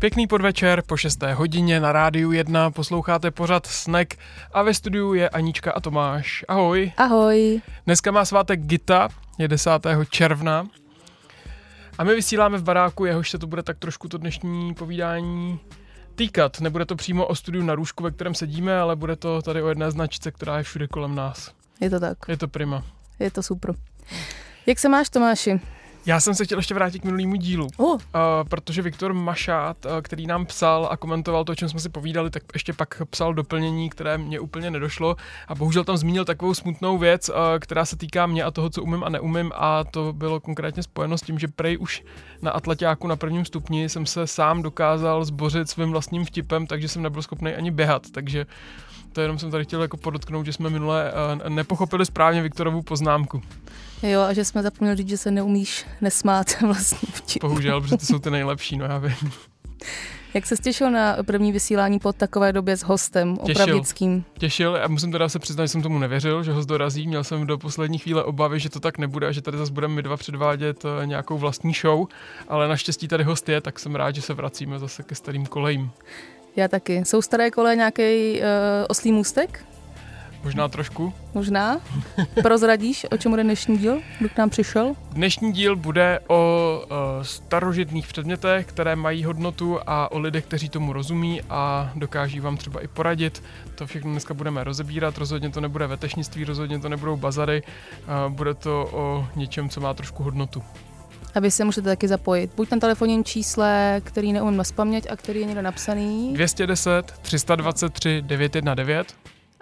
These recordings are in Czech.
Pěkný podvečer po 6. hodině na rádiu 1 posloucháte pořad Snack a ve studiu je Anička a Tomáš. Ahoj. Ahoj. Dneska má svátek Gita, je 10. června. A my vysíláme v baráku, jehož se to bude tak trošku to dnešní povídání týkat. Nebude to přímo o studiu na růžku, ve kterém sedíme, ale bude to tady o jedné značce, která je všude kolem nás. Je to tak. Je to prima. Je to super. Jak se máš, Tomáši? Já jsem se chtěl ještě vrátit k minulému dílu, uh. uh, protože Viktor Mašát, uh, který nám psal a komentoval to, o čem jsme si povídali, tak ještě pak psal doplnění, které mě úplně nedošlo. A bohužel tam zmínil takovou smutnou věc, uh, která se týká mě a toho, co umím a neumím. A to bylo konkrétně spojeno s tím, že prej už na Atletáku na prvním stupni jsem se sám dokázal zbořit svým vlastním vtipem, takže jsem nebyl schopný ani běhat, takže to jenom jsem tady chtěl jako podotknout, že jsme minule uh, nepochopili správně Viktorovu poznámku. Jo, a že jsme zapomněli říct, že se neumíš nesmát vlastně vtip. Bohužel, protože to jsou ty nejlepší, no já vím. Jak se těšil na první vysílání po takové době s hostem těšil, opravdickým? Těšil a musím teda se přiznat, že jsem tomu nevěřil, že host dorazí. Měl jsem do poslední chvíle obavy, že to tak nebude a že tady zase budeme my dva předvádět eh, nějakou vlastní show, ale naštěstí tady host je, tak jsem rád, že se vracíme zase ke starým kolejím. Já taky. Jsou staré kole nějaký uh, oslý můstek? Možná trošku. Možná. Prozradíš, o čem bude dnešní díl, kdo k nám přišel? Dnešní díl bude o uh, starožitných předmětech, které mají hodnotu a o lidech, kteří tomu rozumí a dokáží vám třeba i poradit. To všechno dneska budeme rozebírat, rozhodně to nebude vetešnictví, rozhodně to nebudou bazary, uh, bude to o něčem, co má trošku hodnotu. A vy se můžete taky zapojit. Buď na telefonním čísle, který neumím naspamět a který je někde napsaný. 210 323 919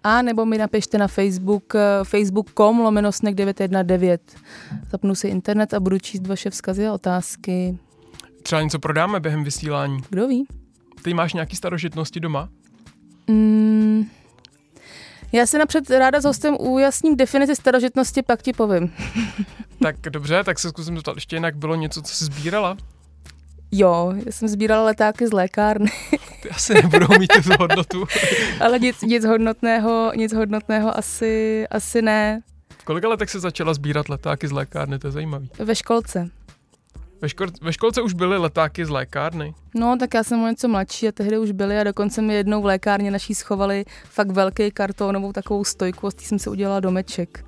a nebo mi napište na Facebook facebook.com lomenosnek 919. Zapnu si internet a budu číst vaše vzkazy a otázky. Třeba něco prodáme během vysílání. Kdo ví? Ty máš nějaký starožitnosti doma? Mm, já si napřed ráda s hostem ujasním definici starožitnosti, pak ti povím. tak dobře, tak se zkusím zeptat ještě jinak. Bylo něco, co jsi sbírala? Jo, já jsem sbírala letáky z lékárny. Ty asi nebudou mít tu hodnotu. Ale nic, nic hodnotného, nic hodnotného asi, asi ne. V kolika letech se začala sbírat letáky z lékárny, to je zajímavý. Ve školce. Ve, škol, ve školce už byly letáky z lékárny? No, tak já jsem o něco mladší a tehdy už byly a dokonce mi jednou v lékárně naší schovali fakt velký kartonovou takovou stojku a s tím jsem si udělala domeček.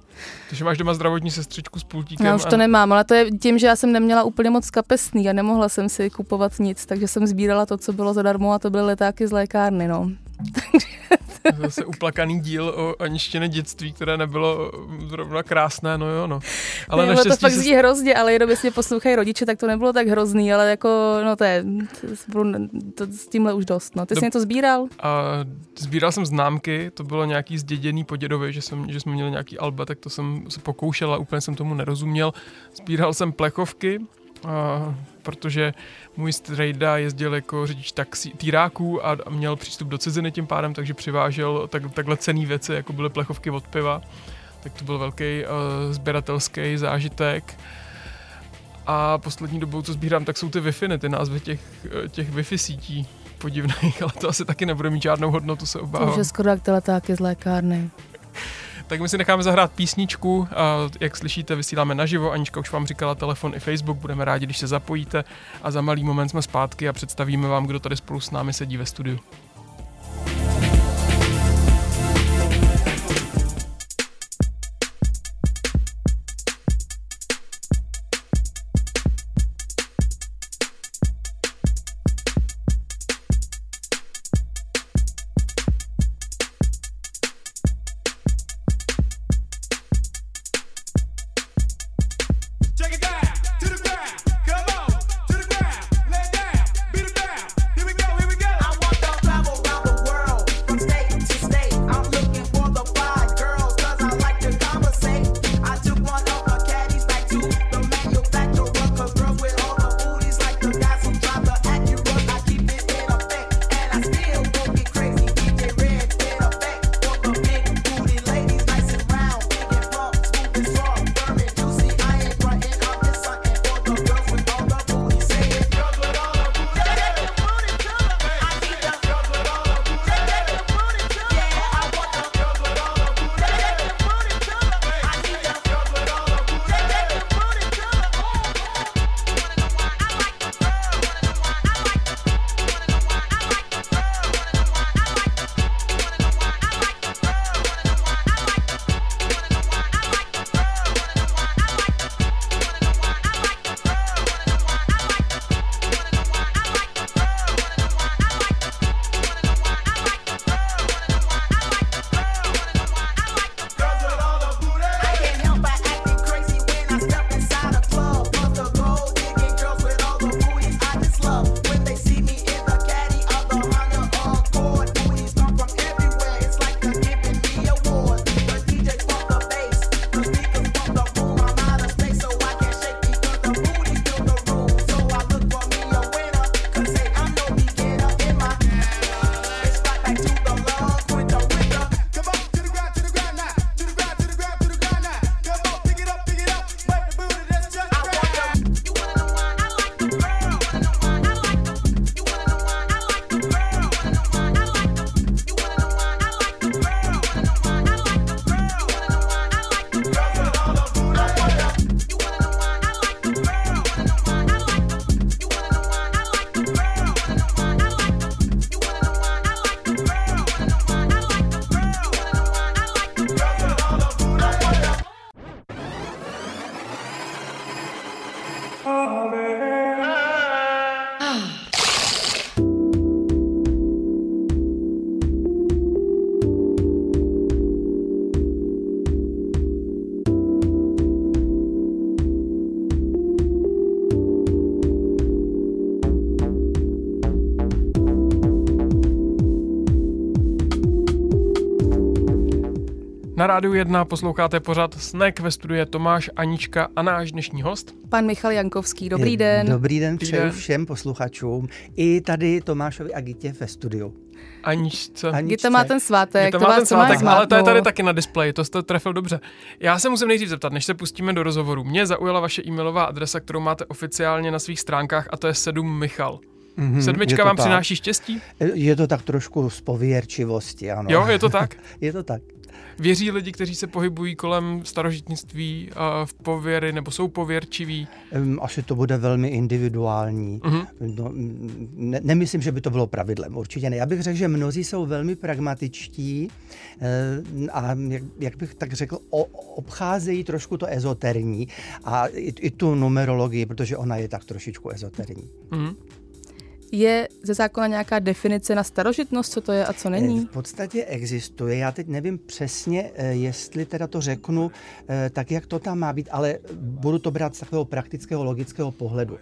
Takže máš doma zdravotní sestřičku s pultíkem? Já už to a... nemám, ale to je tím, že já jsem neměla úplně moc kapesný a nemohla jsem si kupovat nic, takže jsem sbírala to, co bylo zadarmo a to byly letáky z lékárny, no. Zase uplakaný díl o aništěné dětství, které nebylo zrovna krásné, no jo, no. Ale ne, to fakt se... hrozně, ale jenom jestli poslouchají rodiče, tak to nebylo tak hrozný, ale jako, no to je, to, s tímhle už dost, no. Ty jsi něco sbíral? A sbíral jsem známky, to bylo nějaký zděděný po dědovi, že, jsem, že jsme měli nějaký alba, tak to jsem se pokoušel a úplně jsem tomu nerozuměl. Sbíral jsem plechovky, a, protože můj strejda jezdil jako řidič taxi, týráků a, a měl přístup do ciziny tím pádem, takže přivážel tak, takhle cený věci, jako byly plechovky od piva. Tak to byl velký uh, sběratelský zážitek. A poslední dobou, co sbírám, tak jsou ty wi ty názvy těch, eh, těch Wi-Fi sítí podivných, ale to asi taky nebude mít žádnou hodnotu, se obávám. To už je skoro jak teletáky z lékárny. Tak my si necháme zahrát písničku. A jak slyšíte, vysíláme naživo. Anička už vám říkala telefon i Facebook. Budeme rádi, když se zapojíte. A za malý moment jsme zpátky a představíme vám, kdo tady spolu s námi sedí ve studiu. Na rádiu 1 posloucháte pořád Snack ve studiu Tomáš, Anička a náš dnešní host. Pan Michal Jankovský, dobrý den. Dobrý den přeju všem posluchačům. I tady Tomášovi a Gitě ve studiu. Aničce. Aničce. Gita má ten svátek, Gita to má ten svátek, má ale to je tady taky na displeji, to jste trefil dobře. Já se musím nejdřív zeptat, než se pustíme do rozhovoru. Mě zaujala vaše e-mailová adresa, kterou máte oficiálně na svých stránkách a to je 7 Michal. Mm-hmm, Sedmička vám tak. přináší štěstí? Je to tak trošku z pověrčivosti, ano. Jo, je to tak? je to tak. Věří lidi, kteří se pohybují kolem starožitnictví v pověry nebo jsou pověrčiví? Asi to bude velmi individuální. Uh-huh. No, ne, nemyslím, že by to bylo pravidlem, určitě ne. Já bych řekl, že mnozí jsou velmi pragmatičtí eh, a jak, jak bych tak řekl, o, obcházejí trošku to ezoterní a i, i tu numerologii, protože ona je tak trošičku ezoterní. Uh-huh. Je ze zákona nějaká definice na starožitnost, co to je a co není? V podstatě existuje. Já teď nevím přesně, eh, jestli teda to řeknu eh, tak, jak to tam má být, ale budu to brát z takového praktického, logického pohledu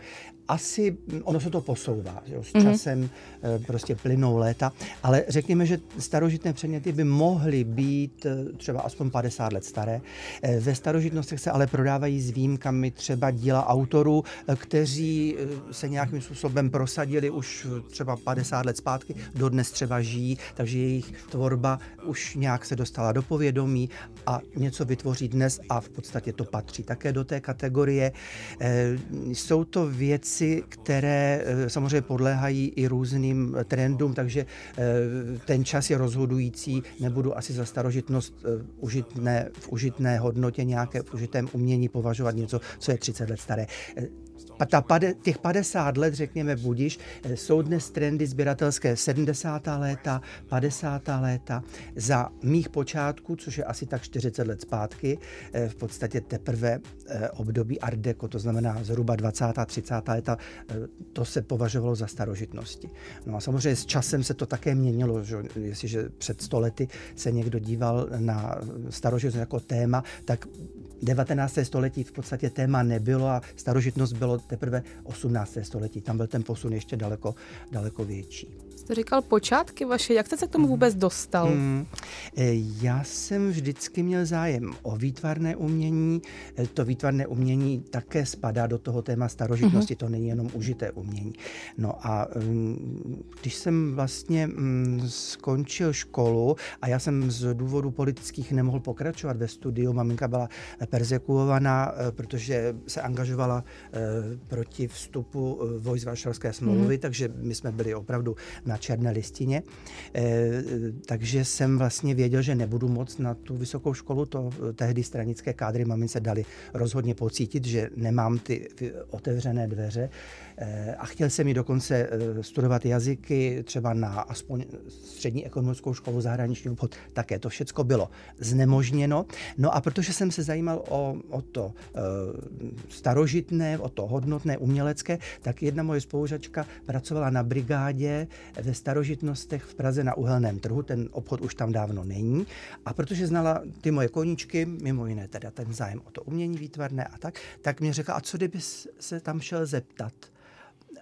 asi ono se to posouvá, že jo, s mhm. časem mm-hmm. prostě plynou léta, ale řekněme, že starožitné předměty by mohly být eh, třeba aspoň 50 let staré. Eh, ve starožitnostech se ale prodávají s výjimkami třeba díla autorů, kteří se nějakým způsobem prosadili už třeba 50 let zpátky, dodnes třeba žijí, takže jejich tvorba už nějak se dostala do povědomí a něco vytvoří dnes a v podstatě to patří také do té kategorie. Jsou to věci, věci, které eh, samozřejmě podléhají i různým eh, trendům, takže eh, ten čas je rozhodující. Nebudu asi za starožitnost užitné, v užitné hodnotě nějaké v užitém umění považovat něco, co je 30 let staré ta, těch 50 let, řekněme budiš, eh, jsou dnes trendy sběratelské 70. léta, 50. léta. Za mých počátků, což je asi tak 40 let zpátky, eh, v podstatě teprve eh, období Art Deco, to znamená zhruba 20. 30. léta, to se považovalo za starožitnosti. No a samozřejmě s časem se to také měnilo, že jestliže před stolety se někdo díval na starožitnost jako téma, tak 19. století v podstatě téma nebylo a starožitnost bylo teprve 18. století. Tam byl ten posun ještě daleko, daleko větší. Jste říkal počátky vaše, jak jste se k tomu vůbec dostal? Hmm. Já jsem vždycky měl zájem o výtvarné umění. E, to výtvarné umění také spadá do toho téma starožitnosti, hmm. to není jenom užité umění. No a mm, když jsem vlastně mm, skončil školu a já jsem z důvodu politických nemohl pokračovat ve studiu, maminka byla persekuovaná, e, protože se angažovala proti vstupu vojsk Varšavské smlouvy, hmm. takže my jsme byli opravdu na černé listině. E, takže jsem vlastně věděl, že nebudu moc na tu vysokou školu. To tehdy stranické kádry mamince dali rozhodně pocítit, že nemám ty otevřené dveře. E, a chtěl jsem mi dokonce e, studovat jazyky, třeba na aspoň střední ekonomickou školu zahraniční obchod. Také to všechno bylo znemožněno. No a protože jsem se zajímal o, o to starožitné, o to hodnotné, umělecké, tak jedna moje spolužačka pracovala na brigádě ve starožitnostech v Praze na uhelném trhu, ten obchod už tam dávno není. A protože znala ty moje koníčky, mimo jiné teda ten zájem o to umění výtvarné a tak, tak mě řekla, a co kdyby se tam šel zeptat?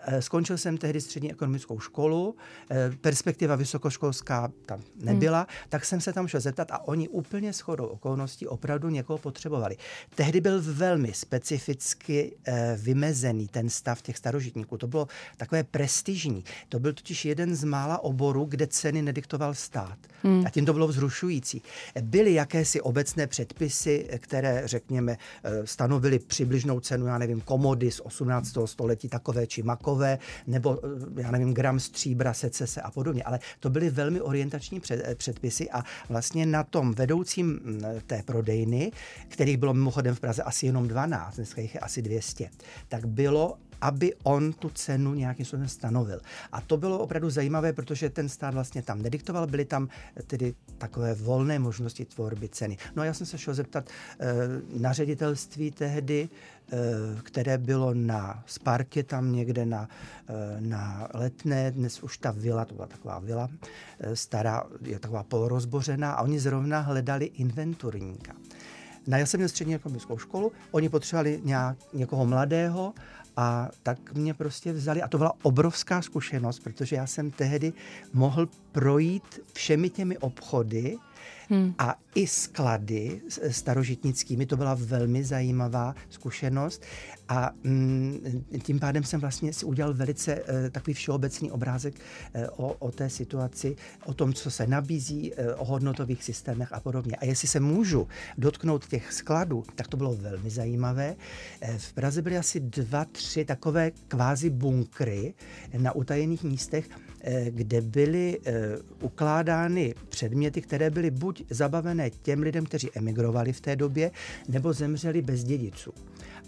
Eh, skončil jsem tehdy střední ekonomickou školu, eh, perspektiva vysokoškolská tam nebyla, hmm. tak jsem se tam šel zeptat a oni úplně shodou okolností opravdu někoho potřebovali. Tehdy byl velmi specificky eh, vymezený ten stav těch starožitníků. To bylo takové prestižní. To byl totiž jeden z mála oborů, kde ceny nediktoval stát. Hmm. A tím to bylo vzrušující. Byly jakési obecné předpisy, které, řekněme, stanovily přibližnou cenu, já nevím, komody z 18. století, takové či makové, takové, nebo eh, já nevím, gram stříbra, secese a podobně. Ale to byly velmi orientační před, eh, předpisy a vlastně na tom vedoucím mm, té prodejny, kterých bylo mimochodem v Praze asi jenom 12, dneska jich je asi 200, tak bylo aby on tu cenu nějakým způsobem stanovil. A to bylo opravdu zajímavé, protože ten stát vlastně tam nediktoval, byly tam eh, tedy takové volné možnosti tvorby ceny. No a já jsem se šel zeptat e, na ředitelství tehdy, které bylo na Spartě, tam někde na, e, na Letné, dnes už ta vila, to byla taková vila e, stará, je taková polorozbořená a oni zrovna hledali inventurníka. Na já jsem měl střední ekonomickou školu, oni potřebovali nějak, někoho mladého a tak mě prostě vzali a to byla obrovská zkušenost, protože já jsem tehdy mohl projít všemi těmi obchody Hmm. A i sklady starožitnickými, to byla velmi zajímavá zkušenost. A mm, tím pádem jsem vlastně si udělal velice uh, takový všeobecný obrázek uh, o, o té situaci, o tom, co se nabízí, o hodnotových systémech a podobně. A jestli se můžu dotknout těch skladů, tak to bylo velmi zajímavé. V Praze byly asi dva, tři takové kvázi bunkry na utajených místech, kde byly ukládány předměty, které byly buď zabavené těm lidem, kteří emigrovali v té době, nebo zemřeli bez dědiců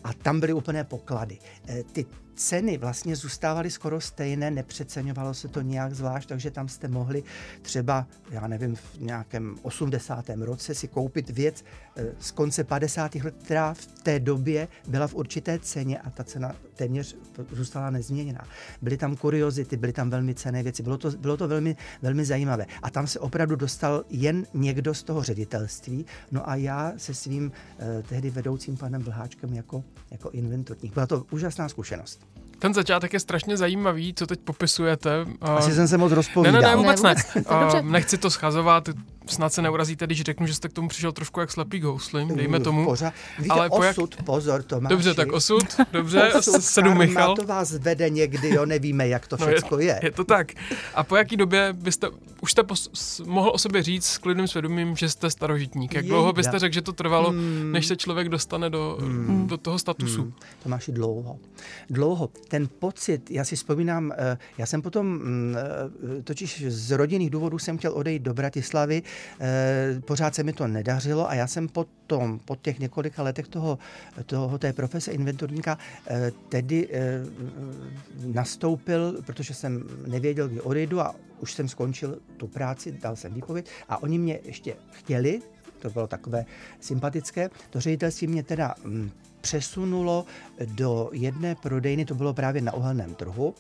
a tam byly úplné poklady. E, ty ceny vlastně zůstávaly skoro stejné, nepřeceňovalo se to nějak zvlášť, takže tam jste mohli třeba, já nevím, v nějakém 80. roce si koupit věc eh, z konce 50. let, která v té době byla v určité ceně a ta cena téměř zůstala nezměněná. Byly tam kuriozity, byly tam velmi cené věci, bylo to, bylo to velmi, velmi zajímavé. A tam se opravdu dostal jen někdo z toho ředitelství, no a já se svým eh, tehdy vedoucím panem Vlháčkem jako, jako inventorník. Byla to úžasná zkušenost. Ten začátek je strašně zajímavý, co teď popisujete. Asi jsem se moc rozpovídal. Ne, ne, ne, vůbec ne. ne. Nechci to schazovat, snad se neurazíte, když řeknu, že jste k tomu přišel trošku jak slepý houslim, dejme tomu. Pořád. Víte, ale osud, jak... pozor, Tomáši. Dobře, tak osud, dobře, osud, sedu Michal. to vás vede někdy, jo, nevíme, jak to no všechno je, je. Je to tak. A po jaký době byste, už jste pos, mohl o sobě říct s klidným svědomím, že jste starožitník? Jak dlouho byste řekl, že to trvalo, hmm. než se člověk dostane do, hmm. do toho statusu? Hmm. Tomáši, dlouho. Dlouho. Ten pocit, já si vzpomínám, eh, já jsem potom, mm, eh, totiž z rodinných důvodů jsem chtěl odejít do Bratislavy, pořád se mi to nedařilo a já jsem potom, po těch několika letech toho, toho té profese inventurníka, eh, tedy eh, nastoupil, protože jsem nevěděl, kdy odejdu a už jsem skončil tu práci, dal jsem výpověď a oni mě ještě chtěli, to bylo takové sympatické, to ředitelství mě teda mm, přesunulo do jedné prodejny, to bylo právě na uhelném trhu,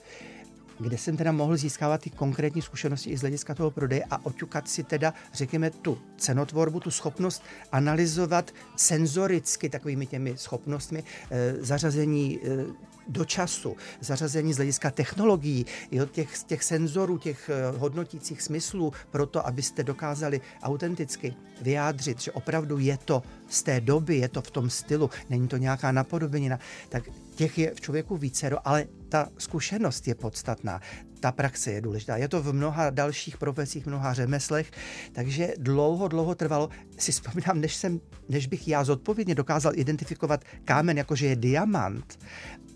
kde jsem teda mohl získávat ty konkrétní zkušenosti i z hlediska toho prodeje a oťukat si teda, řekněme, tu cenotvorbu, tu schopnost analyzovat senzoricky takovými těmi schopnostmi, e, zařazení e, do času, zařazení z hlediska technologií, jo, těch, těch senzorů, těch eh, hodnotících smyslů, pro to, abyste dokázali autenticky vyjádřit, že opravdu je to z té doby, je to v tom stylu, není to nějaká napodobenina, tak těch je v člověku vícero, ale ta zkušenost je podstatná. Ta praxe je důležitá. Je to v mnoha dalších profesích, mnoha řemeslech, takže dlouho, dlouho trvalo. Si vzpomínám, než, jsem, než bych já zodpovědně dokázal identifikovat kámen, jakože je diamant,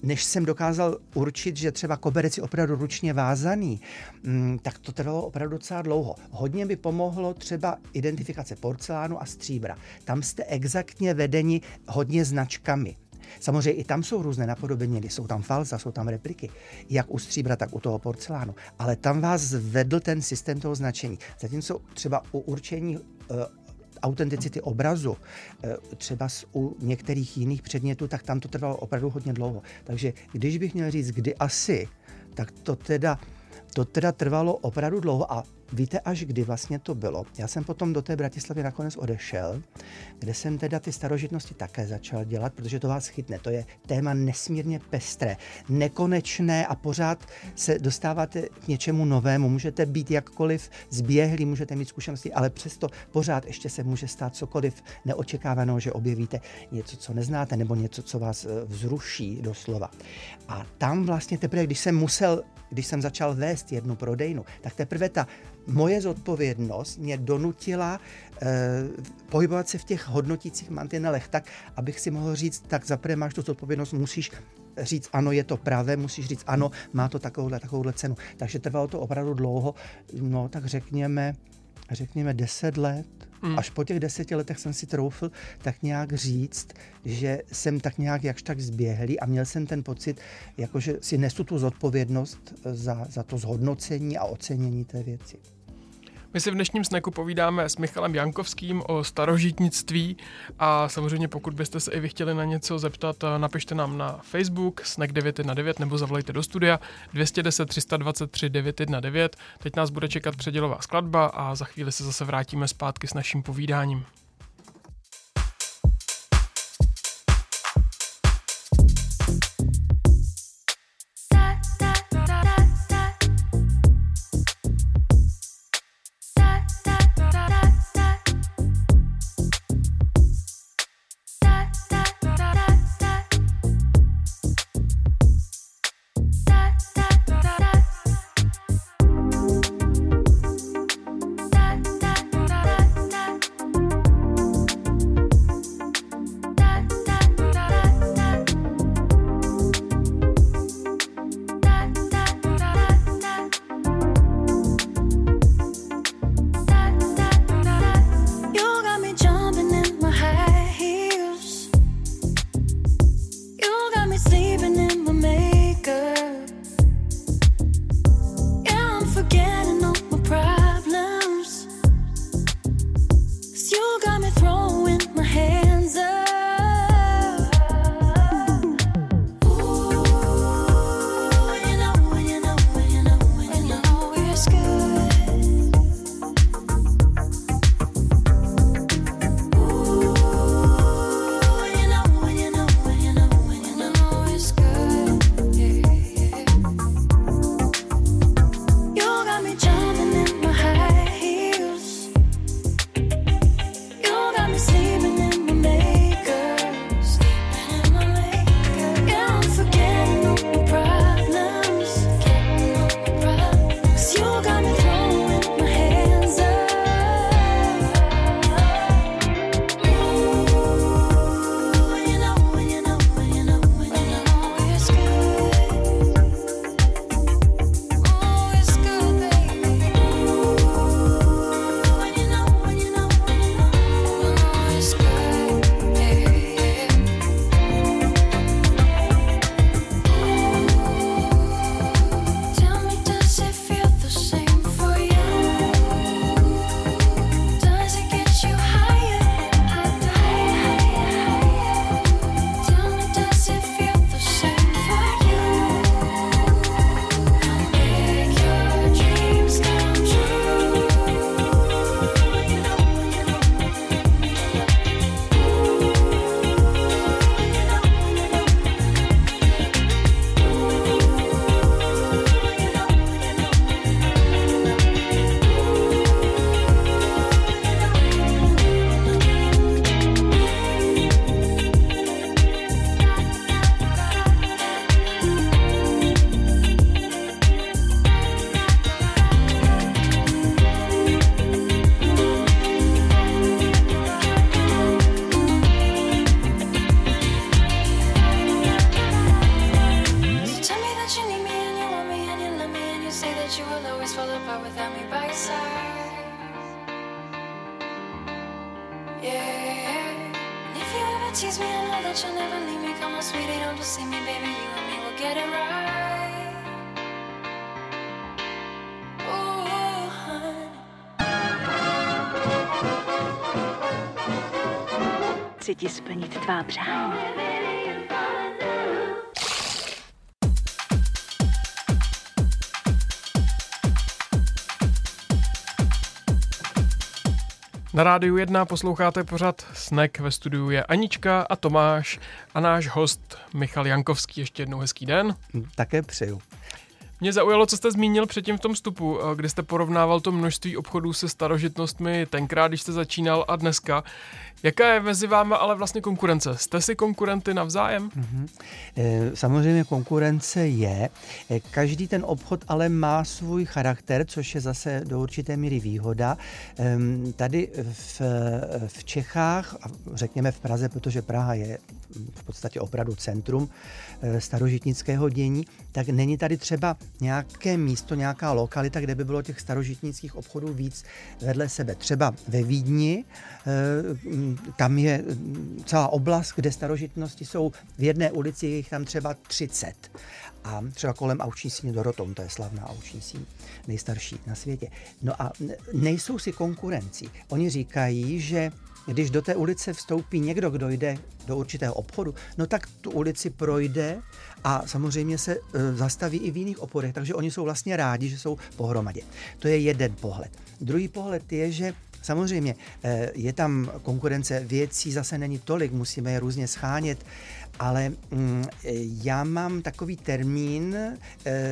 než jsem dokázal určit, že třeba koberec je opravdu ručně vázaný, mm, tak to trvalo opravdu docela dlouho. Hodně by pomohlo třeba identifikace porcelánu a stříbra. Tam jste exaktně vedeni hodně značkami. Samozřejmě i tam jsou různé napodobeniny, jsou tam falza, jsou tam repliky, jak u stříbra, tak u toho porcelánu. Ale tam vás vedl ten systém toho značení. Zatímco třeba u určení uh, autenticity obrazu, eh, třeba u některých jiných předmětů, tak tam to trvalo opravdu hodně dlouho. Takže když bych měl říct, kdy asi, tak to teda, to teda trvalo opravdu dlouho a Víte až kdy vlastně to bylo? Já jsem potom do té Bratislavy nakonec odešel, kde jsem teda ty starožitnosti také začal dělat, protože to vás chytne. To je téma nesmírně pestré, nekonečné a pořád se dostáváte k něčemu novému. Můžete být jakkoliv zběhlí, můžete mít zkušenosti, ale přesto pořád ještě se může stát cokoliv neočekávaného, že objevíte něco, co neznáte, nebo něco, co vás eh, vzruší doslova. A tam vlastně teprve, když jsem musel, když jsem začal vést jednu prodejnu, tak teprve ta moje zodpovědnost mě donutila eh, pohybovat se v těch hodnotících mantinelech tak, abych si mohl říct, tak zaprvé máš tu zodpovědnost, musíš říct ano, je to pravé, musíš říct ano, má to takovouhle, takovouhle cenu. Takže trvalo to opravdu dlouho, no tak řekněme, řekněme 10 let, Hmm. Až po těch deseti letech jsem si troufl tak nějak říct, že jsem tak nějak jakž tak zběhlý a měl jsem ten pocit, jakože si nesu tu zodpovědnost za, za to zhodnocení a ocenění té věci. My si v dnešním sneku povídáme s Michalem Jankovským o starožitnictví a samozřejmě pokud byste se i vy chtěli na něco zeptat, napište nám na Facebook snack 919 nebo zavolejte do studia 210 323 919. Teď nás bude čekat předělová skladba a za chvíli se zase vrátíme zpátky s naším povídáním. Na rádiu 1 posloucháte pořad Snack ve studiu je Anička a Tomáš a náš host Michal Jankovský. Ještě jednou hezký den. Také přeju. Mě zaujalo, co jste zmínil předtím v tom vstupu, eh, kdy jste porovnával to množství obchodů se starožitnostmi tenkrát, když jste začínal a dneska. Jaká je mezi váma ale vlastně konkurence? Jste si konkurenty navzájem? Mm-hmm. Samozřejmě konkurence je. Eh, každý ten obchod ale má svůj charakter, což je zase do určité míry výhoda. Ehm, tady v, v Čechách, řekněme v Praze, protože Praha je v podstatě opravdu centrum starožitnického dění, tak není tady třeba nějaké místo, nějaká lokalita, kde by bylo těch starožitnických obchodů víc vedle sebe. Třeba ve Vídni, tam je celá oblast, kde starožitnosti jsou v jedné ulici, jich tam třeba 30. A třeba kolem Auční síně Doroton, to je slavná Auční síň, nejstarší na světě. No a nejsou si konkurencí. Oni říkají, že když do té ulice vstoupí někdo, kdo jde do určitého obchodu, no tak tu ulici projde a samozřejmě se e, zastaví i v jiných obchodech, takže oni jsou vlastně rádi, že jsou pohromadě. To je jeden pohled. Druhý pohled je, že Samozřejmě e, je tam konkurence věcí, zase není tolik, musíme je různě schánět ale mm, já mám takový termín, e,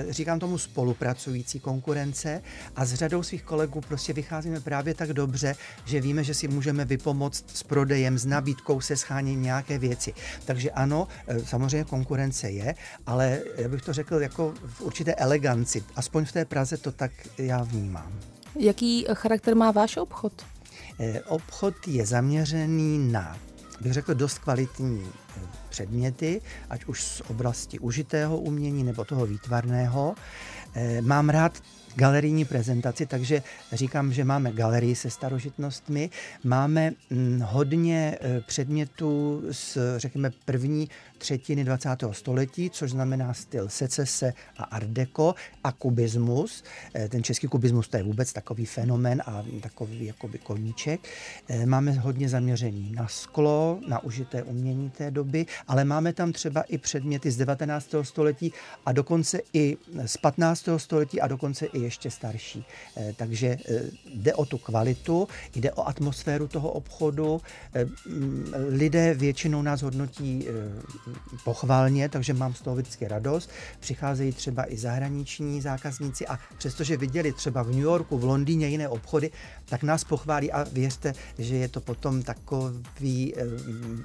říkám tomu spolupracující konkurence a s řadou svých kolegů prostě vycházíme právě tak dobře, že víme, že si můžeme vypomoct s prodejem, s nabídkou, se scháněním nějaké věci. Takže ano, e, samozřejmě konkurence je, ale já bych to řekl jako v určité eleganci. Aspoň v té Praze to tak já vnímám. Jaký charakter má váš obchod? E, obchod je zaměřený na bych řekl, dost kvalitní eh, předměty, ať už z oblasti užitého umění nebo toho výtvarného. Eh, mám rád galerijní prezentaci, takže říkám, že máme galerii se starožitnostmi, máme hm, hodně eh, předmětů z, řekněme, první třetiny 20. století, což znamená styl secese a art deco a kubismus. Eh, ten český kubismus to je vůbec takový fenomen a takový jakoby koníček. Eh, máme hodně zaměření na sklo, na užité umění té doby, ale máme tam třeba i předměty z 19. století a dokonce i z 15. století a dokonce i ještě starší. Eh, takže jde o tu kvalitu, jde o atmosféru toho obchodu. Lidé většinou nás hodnotí pochvalně, takže mám z toho vždycky radost. Přicházejí třeba i zahraniční zákazníci a přestože viděli třeba v New Yorku, v Londýně jiné obchody, tak nás pochválí a věřte, že je to potom takový eh,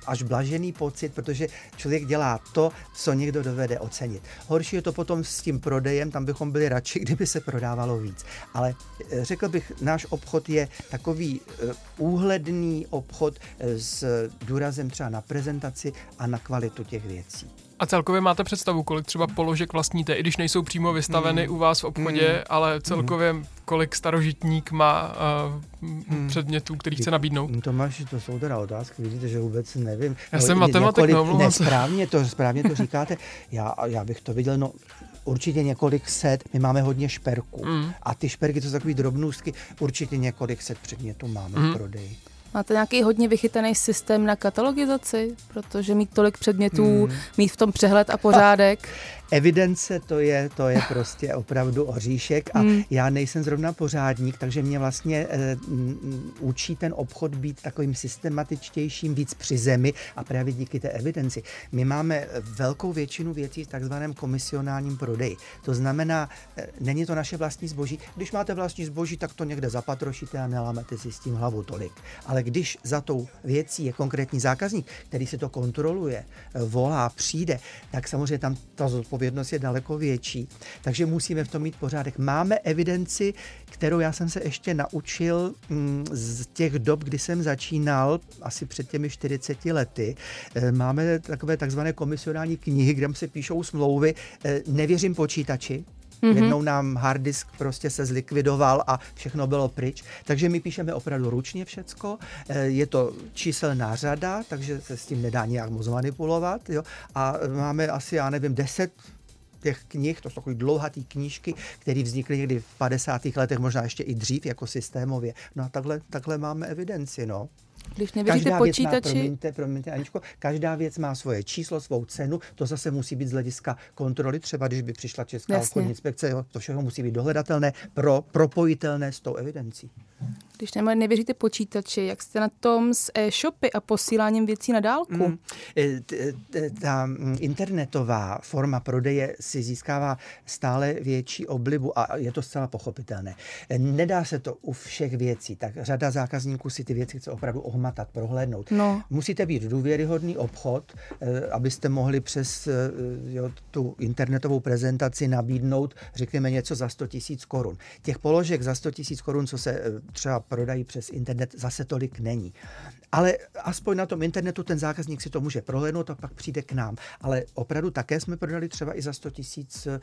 až blažený pocit, protože člověk dělá to, co někdo dovede ocenit. Horší je to potom s tím prodejem, tam bychom byli radši, kdyby se prodávalo víc. Ale eh, řekl bych, náš obchod je takový eh, úhledný obchod s důrazem třeba na prezentaci a na kvalitu těch věcí. A celkově máte představu, kolik třeba položek vlastníte, i když nejsou přímo vystaveny mm. u vás v obchodě, mm. ale celkově mm. kolik starožitník má uh, mm. předmětů, který chce nabídnout? Mm, Tomáš, to jsou teda otázky, vidíte, že vůbec nevím. Já no, jsem matematik, no, ne, správně to, správně to říkáte. Já, já bych to viděl, no určitě několik set, my máme hodně šperků mm. a ty šperky, to jsou takové drobnůstky, určitě několik set předmětů máme mm. v prodeji. Máte nějaký hodně vychytaný systém na katalogizaci, protože mít tolik předmětů, hmm. mít v tom přehled a pořádek. Evidence to je, to je prostě opravdu oříšek a hmm. já nejsem zrovna pořádník, takže mě vlastně e, učí ten obchod být takovým systematičtějším, víc při zemi a právě díky té evidenci. My máme velkou většinu věcí v takzvaném komisionálním prodeji. To znamená, e, není to naše vlastní zboží. Když máte vlastní zboží, tak to někde zapatrošíte a nelámete si s tím hlavu tolik. Ale když za tou věcí je konkrétní zákazník, který si to kontroluje, eh, volá, přijde, tak samozřejmě tam ta zodpovědnost je daleko větší. Takže musíme v tom mít pořádek. Máme evidenci, kterou já jsem se ještě naučil mm, z těch dob, kdy jsem začínal, asi před těmi 40 lety. Eh, máme takové takzvané komisionální knihy, kde se píšou smlouvy. Eh, nevěřím počítači, Mm-hmm. Jednou nám hard disk prostě se zlikvidoval a všechno bylo pryč. Takže my píšeme opravdu ručně všecko. Eh, Je to číselná řada, takže se s tím nedá nějak moc manipulovat. Jo? A máme asi, já nevím, 10 těch knih, to jsou takové dlouhatý knížky, které vznikly někdy v 50. letech, možná ještě i dřív, jako systémově. No a takhle, takhle máme evidenci, no. Když nevěříte Každá věc má, promiňte, promiňte, Aničko, každá věc má svoje číslo, svou cenu, to zase musí být z hlediska kontroly, třeba když by přišla Česká obchodní inspekce, jo, to všechno musí být dohledatelné, pro, propojitelné s tou evidencí. Když ne- nevěříte počítači, jak jste na tom s e-shopy a posíláním věcí na dálku? Mm. E, t- Ta mm, internetová forma prodeje si získává stále větší oblibu a je to zcela pochopitelné. E, Nedá se to u všech věcí, tak řada zákazníků si ty věci chce opravdu ohmatat, prohlédnout. No. Musíte být důvěryhodný obchod, e, abyste mohli přes e, jo, tu internetovou prezentaci nabídnout, řekněme, něco za 100 tisíc korun. Těch položek za 100 tisíc korun, co se e, třeba prodají přes internet, zase tolik není. Ale aspoň na tom internetu ten zákazník si to může prohlédnout a pak přijde k nám. Ale opravdu také jsme prodali třeba i za 100 tisíc e,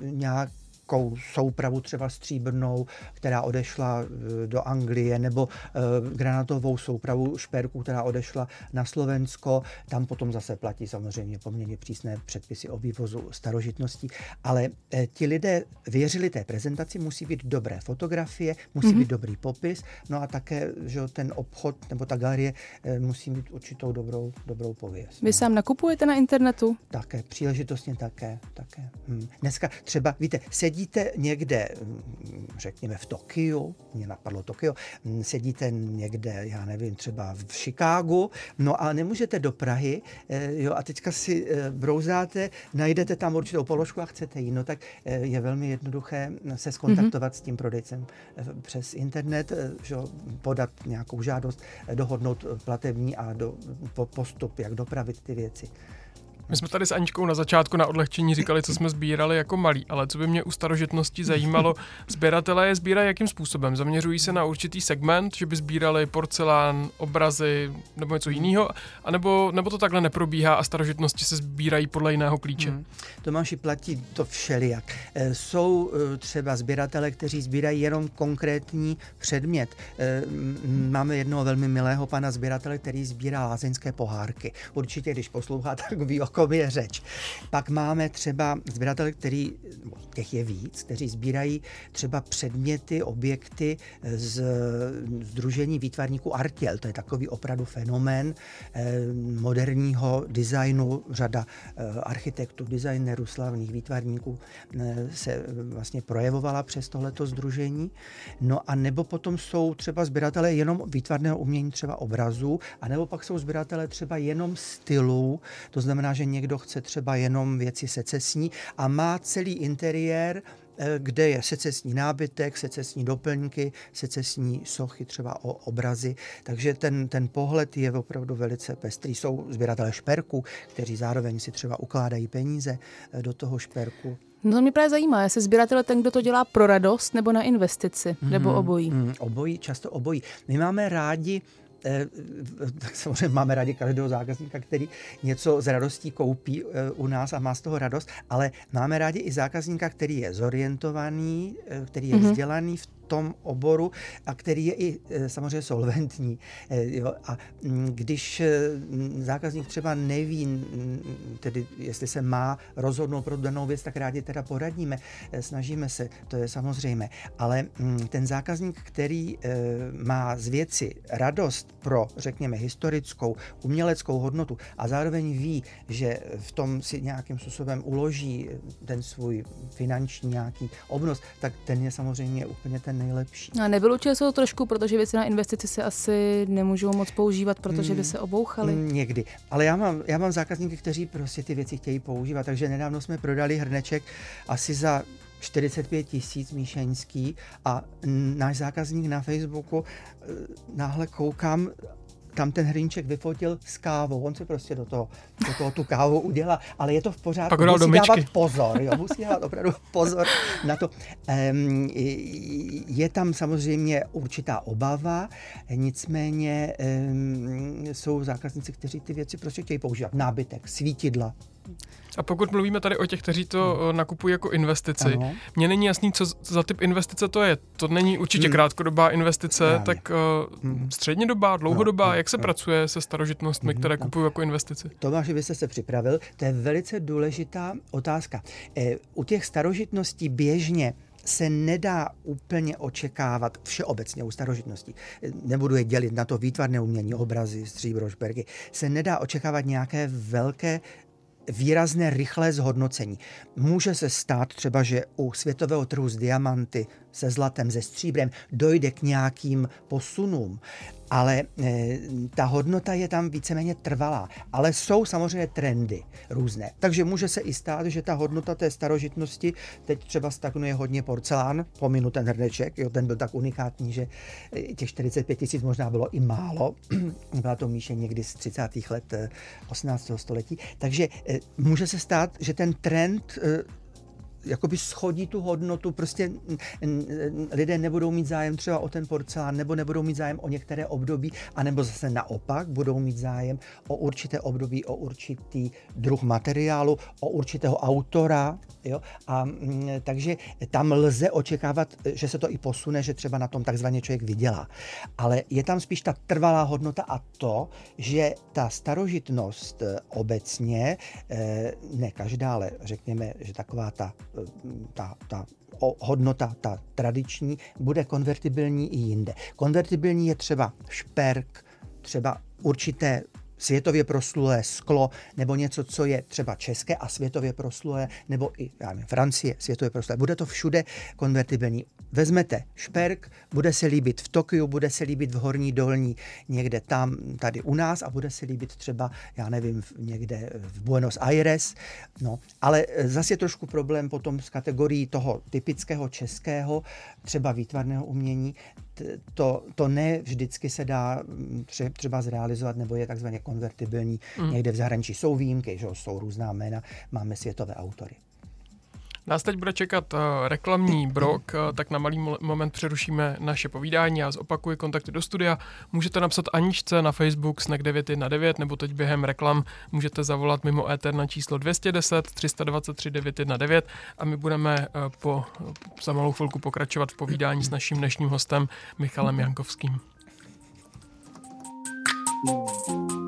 nějak nějakou soupravu třeba stříbrnou, která odešla eh, do Anglie, nebo e, granatovou soupravu šperků, která odešla na Slovensko. Tam potom zase platí samozřejmě poměrně přísné předpisy o vývozu starožitností. Ale e, ti lidé věřili té prezentaci, musí být dobré fotografie, musí mm-hmm. být dobrý popis, no a také, že ten obchod nebo ta galerie musí mít určitou dobrou, dobrou pověst. Vy sám nakupujete na internetu? Také, příležitostně také. také. Hm. Dneska třeba, víte, sedíte někde, hm, řekněme v Tokiu, mě napadlo Tokio, hm, sedíte někde, já nevím, třeba v Chicagu, no a nemůžete do Prahy, eh, jo, a teďka si eh, brouzáte, najdete tam určitou položku a chcete jí, no tak eh, je velmi jednoduché se skontaktovat mm-hmm. s tím prodejcem přes internet, že, jo, podat nějakou žádost, dohodnout platební a do, po, postup, jak dopravit ty věci. My jsme tady s Aničkou na začátku na odlehčení říkali, co jsme sbírali jako malí, ale co by mě u starožitnosti zajímalo, sběratelé je sbírají jakým způsobem? Zaměřují se na určitý segment, že by sbírali porcelán, obrazy nebo něco jiného, anebo, nebo to takhle neprobíhá a starožitnosti se sbírají podle jiného klíče? Hmm. Tomáši, platí to všelijak. E, Jsou e, třeba sběratele, kteří sbírají jenom konkrétní předmět. E, m, Máme jednoho velmi milého pana sběratele, který sbírá lázeňské pohárky. Určitě, když poslouchá, tak ví, o je řeč. Pak máme třeba sběratele, který, těch je víc, kteří sbírají třeba předměty, objekty z Združení výtvarníků Artěl. To je takový opravdu fenomén eh, moderního designu. Řada eh, architektů, designerů, slavných výtvarníků eh, se vlastně projevovala přes tohleto združení. No a nebo potom jsou třeba sběratelé jenom výtvarného umění, třeba obrazů, a nebo pak jsou sběratelé třeba jenom stylů, to znamená, že někdo chce třeba jenom věci secesní a má celý interiér, eh, kde je secesní nábytek, secesní doplňky, secesní sochy, třeba o obrazy. Takže ten, ten pohled je opravdu velice pestrý. Jsou sběratelé šperku, kteří zároveň si třeba ukládají peníze eh, do toho šperku. No to mě právě zajímá, jestli sběratel ten, kdo to dělá pro radost nebo na investici, mm-hmm. nebo obojí. Mm, obojí, často obojí. My máme rádi eh, tak samozřejmě máme rádi každého zákazníka, který něco z radostí koupí eh, u nás a má z toho radost, ale máme rádi i zákazníka, který je zorientovaný, eh, který je mm-hmm. vzdělaný v tom oboru a který je i eh, samozřejmě solventní. Eh, Jo? A mm, když eh, zákazník třeba neví, mm, tedy jestli se má rozhodnout pro danou věc, tak rádi teda poradíme, snažíme se, to je samozřejmé. Ale mm, ten zákazník, který má z věci radost pro, řekněme, historickou, uměleckou hodnotu a zároveň ví, že v tom si nějakým způsobem uloží ten svůj finanční nějaký obnos, tak ten je samozřejmě úplně ten nejlepší. A nevylučuje se to trošku, protože věci na investici se asi nemůžou moc používat, protože by se obouchaly. Mm, Někdy. Ale já mám, já mám zákazníky, kteří prostě ty věci chtějí používat. Takže nedávno jsme prodali hrneček asi za 45 tisíc míšeňský a náš zákazník na Facebooku eh, náhle koukám, tam ten hrníček vyfotil s kávou. On si prostě do toho, do toho tu kávu udělá, ale je to v pořádku. Pak dal do musí dávat pozor, jo, musí dávat opravdu pozor na to. Um, je tam samozřejmě určitá obava, nicméně um, jsou zákazníci, kteří ty věci prostě chtějí používat. Nábytek, svítidla, A pokud mluvíme tady o těch, kteří to eh, nakupují jako investici, Ano. mně není jasný, co za typ investice to je. To není určitě Hmm. krátkodobá investice, Právě. tak uh, Hmm. střednědobá, dlouhodobá, No, no, jak se no. pracuje se starožitnostmi, Mhm, které no. kupují jako investici? Tomáš, vy jste se připravil. To je velice důležitá otázka. Eh, U těch starožitností běžně se nedá úplně očekávat všeobecně u starožitností. Nebudu je dělit na to výtvarné umění, obrazy, stříbro, šperky. Se nedá očekávat nějaké velké výrazné rychlé zhodnocení. Může se stát třeba, že u světového trhu s diamanty, se zlatem, se stříbrem dojde k nějakým posunům, ale e, ta hodnota je tam víceméně trvalá. Ale jsou samozřejmě trendy různé. Takže může se i stát, že ta hodnota té starožitnosti, teď třeba stagnuje hodně porcelán, pominu ten hrneček, jo, ten byl tak unikátní, že e, těch 45 tisíc možná bylo i málo. Byla to míše někdy z 30. let e, 18. století. Takže e, může se stát, že ten trend e, jakoby schodí tu hodnotu, prostě lidé nebudou mít zájem třeba o ten porcelán, nebo nebudou mít zájem o některé období, anebo zase naopak budou mít zájem o určité období, o určitý druh materiálu, o určitého autora, jo? A mm, takže tam lze očekávat, že se to i posune, že třeba na tom takzvaně člověk vydělá. Ale je tam spíš ta trvalá hodnota a to, že ta starožitnost eh, obecně, eh, ne každá, ale řekněme, že taková ta, ta, ta hodnota, ta tradiční, bude konvertibilní i jinde. Konvertibilní je třeba šperk, třeba určité světově proslulé sklo, nebo něco, co je třeba české a světově proslulé, nebo i já nevím, Francie světově proslulé. Bude to všude konvertibilní. Vezmete šperk, bude se líbit v Tokiu, bude se líbit v Horní dolní, někde tam, tady u nás a bude se líbit třeba, já nevím, někde v Buenos Aires. No, ale e, zase je trošku problém potom s kategorií toho typického českého, třeba výtvarného umění. To, to ne vždycky se dá mm, tře- třeba zrealizovat, nebo je takzvaně konvertibilní. Mm. Někde v zahraničí jsou výjimky, že jsou různá jména, máme světové autory. Nás teď bude čekat uh, reklamní brok, uh, tak na malý mo- moment přerušíme naše povídání. Já zopakuji kontakty do studia. Můžete napsat Aničce na Facebook snack 919 nebo teď během reklam můžete zavolat mimo éter na číslo 210 323 919 a my budeme uh, po za malou chvilku pokračovat v povídání s naším dnešním hostem Michalem Jankovským. We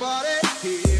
Everybody here.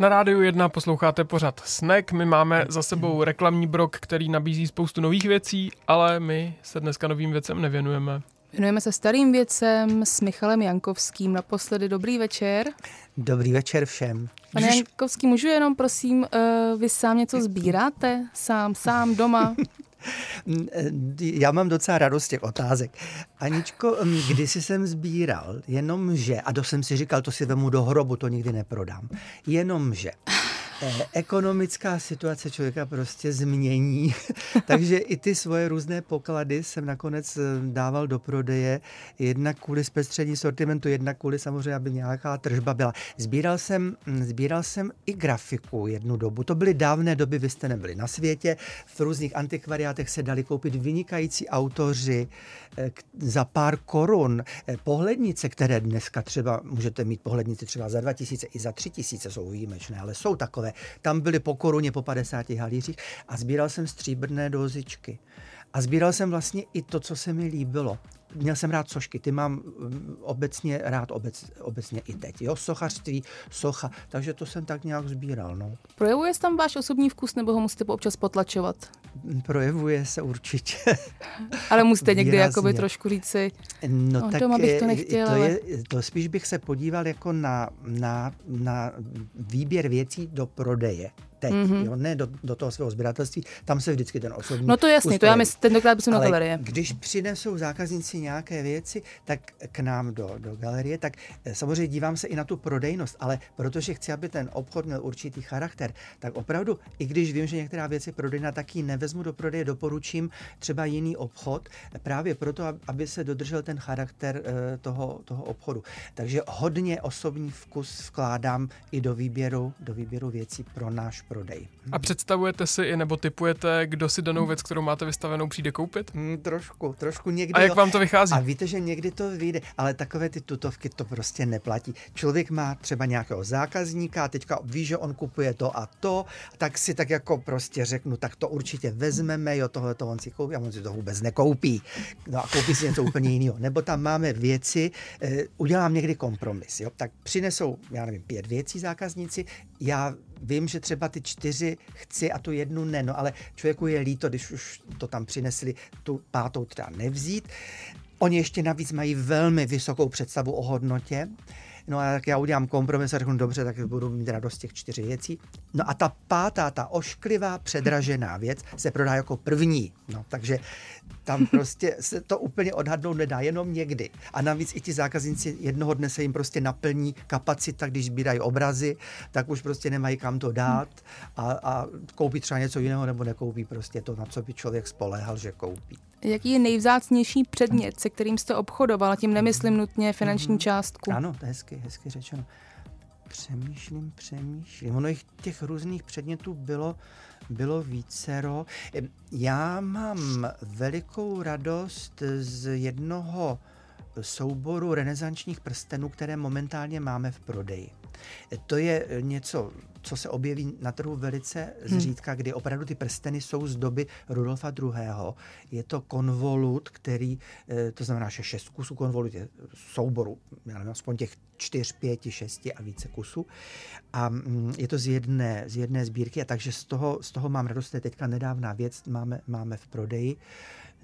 Na rádiu 1 posloucháte pořad Snack. My máme za sebou reklamní brok, který nabízí spoustu nových věcí, ale my se dneska novým věcem nevěnujeme. Věnujeme se starým věcem s Michalem Jankovským. Naposledy dobrý večer. Dobrý večer všem. Pane Jankovský, můžu jenom prosím, eh, vy sám něco sbíráte? Sám, sám, doma? Já mám docela radost těch otázek. Aničko, mm, kdysi jsem sbíral, jenomže, a to jsem si říkal, to si vemu do hrobu, to nikdy neprodám, jenomže ekonomická situace člověka prostě změní, takže i ty svoje různé poklady jsem nakonec eh, dával do prodeje, jednak kvůli zpestření sortimentu, jednak kvůli samozřejmě, aby nějaká tržba byla. Sbíral jsem, mm, sbíral jsem i grafiku jednu dobu, to byly dávné doby, vy jste nebyli na světě, v různých antikvariátech se dali koupit vynikající autoři eh, za pár korun. Eh, Pohlednice, které dneska třeba můžete mít pohlednice třeba za 2000 i za 3000 jsou výjimečné, ale jsou takové. Tam byly po koruně po 50 halířích a sbíral jsem stříbrné dozičky. A sbíral jsem vlastně i to, co se mi líbilo. Měl jsem rád sošky, ty mám mm, obecně rád obec, obecně i teď. Jo, sochařství, socha, takže to jsem tak nějak sbíral. No. Projevuje se tam váš osobní vkus, nebo ho musíte občas potlačovat? Projevuje se určitě. Ale musíte někdy Výrazně. jakoby trošku říci, No, No, tak doma bych to eh, nechtěl, to, je, to spíš bych se podíval jako na, na, na výběr věcí do prodeje. Teď, mm-hmm. jo, ne do, do toho svého sběratelství, tam se vždycky ten osobní no to vkus to já myslím, tentokrát jsem na Ale galerie. když přinesou zákazníci nějaké věci, tak k nám do, do galerie, tak eh, samozřejmě dívám se i na tu prodejnost, ale protože chci, aby ten obchod měl určitý charakter, tak opravdu, i když vím, že některá věc je prodejná, tak ji nevezmu do prodeje, doporučím třeba jiný obchod, právě proto, ab- aby se dodržel ten charakter eh, toho, toho obchodu. Takže hodně osobní vkus vkládám i do výběru, do výběru věcí pro náš prodej. A představujete si i nebo typujete, kdo si danou věc, kterou máte vystavenou, přijde koupit? Hmm, trošku, trošku někdy. A jak jo. vám to vychází? A víte, že někdy to vyjde, ale takové ty tutovky to prostě neplatí. Člověk má třeba nějakého zákazníka a teďka ví, že on kupuje to a to, tak si tak jako prostě řeknu, tak to určitě vezmeme, jo, tohle to on si koupí a on si to vůbec nekoupí. No a koupí si něco úplně jiného. Nebo tam máme věci, eh, udělám někdy kompromis, jo, tak přinesou, já nevím, pět věcí zákazníci, já vím, že třeba ty čtyři chci a tu jednu ne, no ale člověku je líto, když už to tam přinesli, tu pátou třeba nevzít. Oni ještě navíc mají velmi vysokou představu o hodnotě. No a tak já udělám kompromis a řeknu, dobře, tak budu mít radost těch čtyři věcí. No a ta pátá, ta ošklivá, předražená věc se prodá jako první. No, takže tam prostě se to úplně odhadnout nedá, jenom někdy. A navíc i ti zákazníci jednoho dne se jim prostě naplní kapacita, když sbírají obrazy, tak už prostě nemají kam to dát a, a koupí třeba něco jiného nebo nekoupí prostě to, na co by člověk spoléhal, že koupí. Jaký je nejvzácnější předmět, se kterým jste obchodoval? A tím nemyslím nutně finanční částku. Ano, to je hezky, hezky řečeno. Přemýšlím, přemýšlím. Ono jich těch různých předmětů bylo, bylo vícero. Já mám velikou radost z jednoho souboru renesančních prstenů, které momentálně máme v prodeji. To je eh, něco, co se objeví na trhu velice zřídka, kdy opravdu ty prsteny jsou z doby Rudolfa II. Je to konvolut, který, eh, to znamená, že šest kusů konvolut je souboru, já nevím, aspoň těch čtyř, pěti, šesti a více kusů. A mm, je to z jedné, z jedné sbírky, a takže z toho, z toho mám radost, to je teďka nedávná věc, máme, máme v prodeji.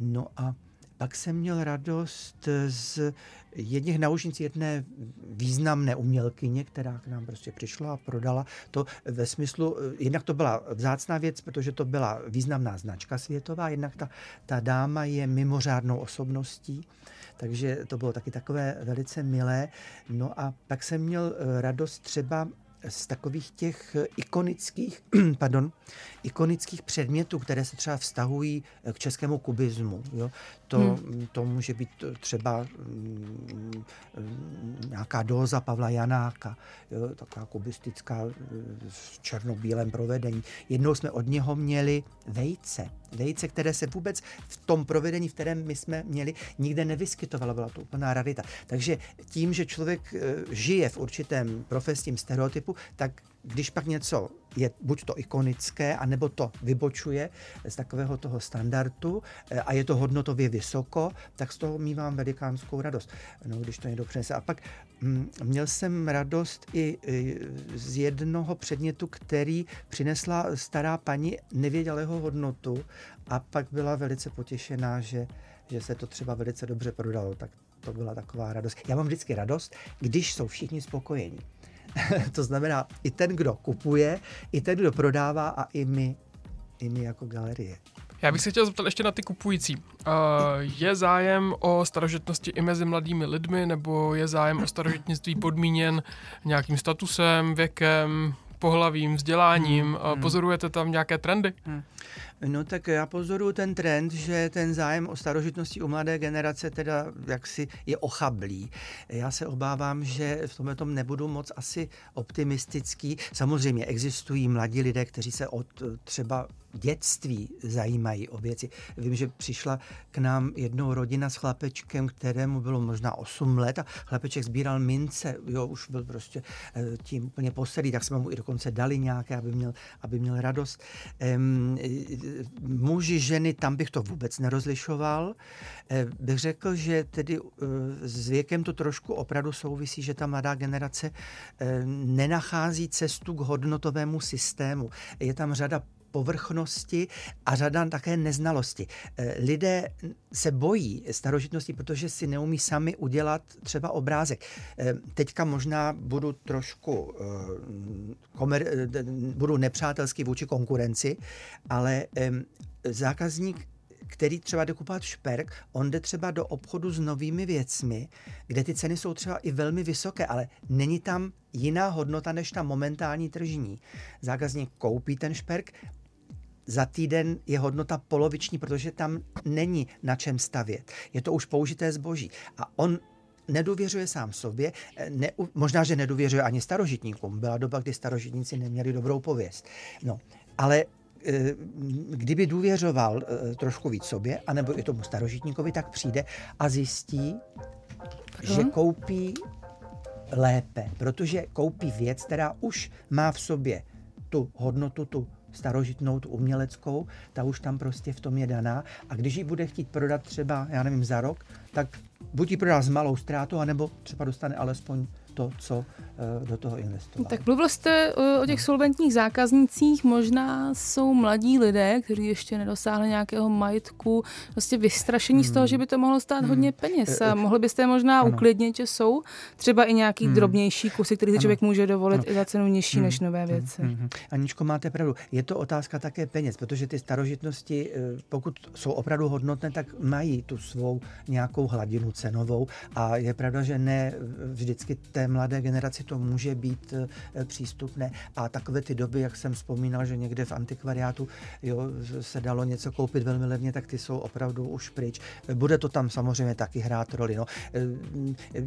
No a pak jsem měl radost z jedných naušnic jedné významné umělkyně, která k nám prostě přišla a prodala to ve smyslu, jednak to byla vzácná věc, protože to byla významná značka světová, jednak ta, ta dáma je mimořádnou osobností, takže to bylo taky takové velice milé. No a pak jsem měl eh, radost třeba z takových těch eh, ikonických, pardon, ikonických předmětů, které se třeba vztahují eh, k českému kubismu. Jo? To, hmm. to může být třeba mm, mm, nějaká doza Pavla Janáka, jo? taková kubistická eh, v černobílém provedení. Jednou jsme od něho měli vejce. Vejce, které se vůbec v tom provedení, v kterém my jsme měli, nikde nevyskytovalo. Byla to úplná rarita. Takže tím, že člověk eh, žije v určitém profesním stereotypu, tak když pak něco je buď to ikonické, anebo to vybočuje z takového toho standardu eh, a je to hodnotově vysoko, tak z toho mývám velikánskou radost, no, když to někdo přinese. A pak mm, měl jsem radost i i z jednoho předmětu, který přinesla stará paní, nevěděla jeho hodnotu a pak byla velice potěšená, že, že se to třeba velice dobře prodalo. Tak to byla taková radost. Já mám vždycky radost, když jsou všichni spokojení. to znamená i ten, kdo kupuje, i ten, kdo prodává a i my, i my jako galerie. Já bych se chtěl zeptat ještě na ty kupující. Uh, je zájem o starožitnosti i mezi mladými lidmi, nebo je zájem o starožitnictví podmíněn nějakým statusem, věkem, pohlavím, vzděláním? Uh, pozorujete tam nějaké trendy? No tak já pozoruju ten trend, že ten zájem o starožitnosti u mladé generace teda jaksi je ochablý. Já se obávám, že v tomhle tom nebudu moc asi optimistický. Samozřejmě existují mladí lidé, kteří se od eh, třeba dětství zajímají o věci. Vím, že přišla k nám jednou rodina s chlapečkem, kterému bylo možná 8 let a chlapeček sbíral mince, jo, už byl prostě eh, tím úplně posedlý, tak jsme mu i dokonce dali nějaké, aby měl, aby měl radost. Em, muži, ženy, tam bych to vůbec nerozlišoval. Eh, Bych řekl, že tedy eh, s věkem to trošku opravdu souvisí, že ta mladá generace eh, nenachází cestu k hodnotovému systému. Je tam řada povrchnosti a řada také neznalosti. Eh, Lidé se bojí starožitnosti, protože si neumí sami udělat třeba obrázek. Eh, Teďka možná budu trošku eh, komer, budu nepřátelský vůči konkurenci, ale zákazník který třeba jde kupovat šperk, on jde třeba do obchodu s novými věcmi, kde ty ceny jsou třeba i velmi vysoké, ale není tam jiná hodnota než ta momentální tržní. Zákazník koupí ten šperk, za týden je hodnota poloviční, protože tam není na čem stavět. Je to už použité zboží. A on nedůvěřuje sám sobě, ne, možná, že nedůvěřuje ani starožitníkům. Byla doba, kdy starožitníci neměli dobrou pověst. No, ale eh, kdyby důvěřoval eh, trošku víc sobě, anebo i tomu starožitníkovi, tak přijde a zjistí, že koupí lépe, protože koupí věc, která už má v sobě tu hodnotu, tu starožitnou, tu uměleckou, ta už tam prostě v tom je daná. A když ji bude chtít prodat třeba, já nevím, za rok, tak buď ji prodá s malou ztrátou, anebo třeba dostane alespoň to, co eh, do toho investoval. Tak mluvil jste uh, o těch solventních zákaznících, možná jsou mladí lidé, kteří ještě nedosáhli nějakého majetku, vlastně vystrašení z toho, že by to mohlo stát hodně peněz. A mohli byste je možná Hmm. Ano. uklidnit, že jsou třeba i nějaký drobnější kusy, který si člověk může dovolit Ano. i za cenu nižší než nové věci. Mhm. Aničko, máte pravdu. Je to otázka také peněz, protože ty starožitnosti, eh, pokud jsou opravdu hodnotné, tak mají tu svou nějakou hladinu cenovou a je pravda, že ne vždycky mladé generaci to může být eh, přístupné. A takové ty doby, jak jsem vzpomínal, že někde v antikvariátu jo, se dalo něco koupit velmi levně, tak ty jsou opravdu už pryč. Bude to tam samozřejmě taky hrát roli. No. Eh,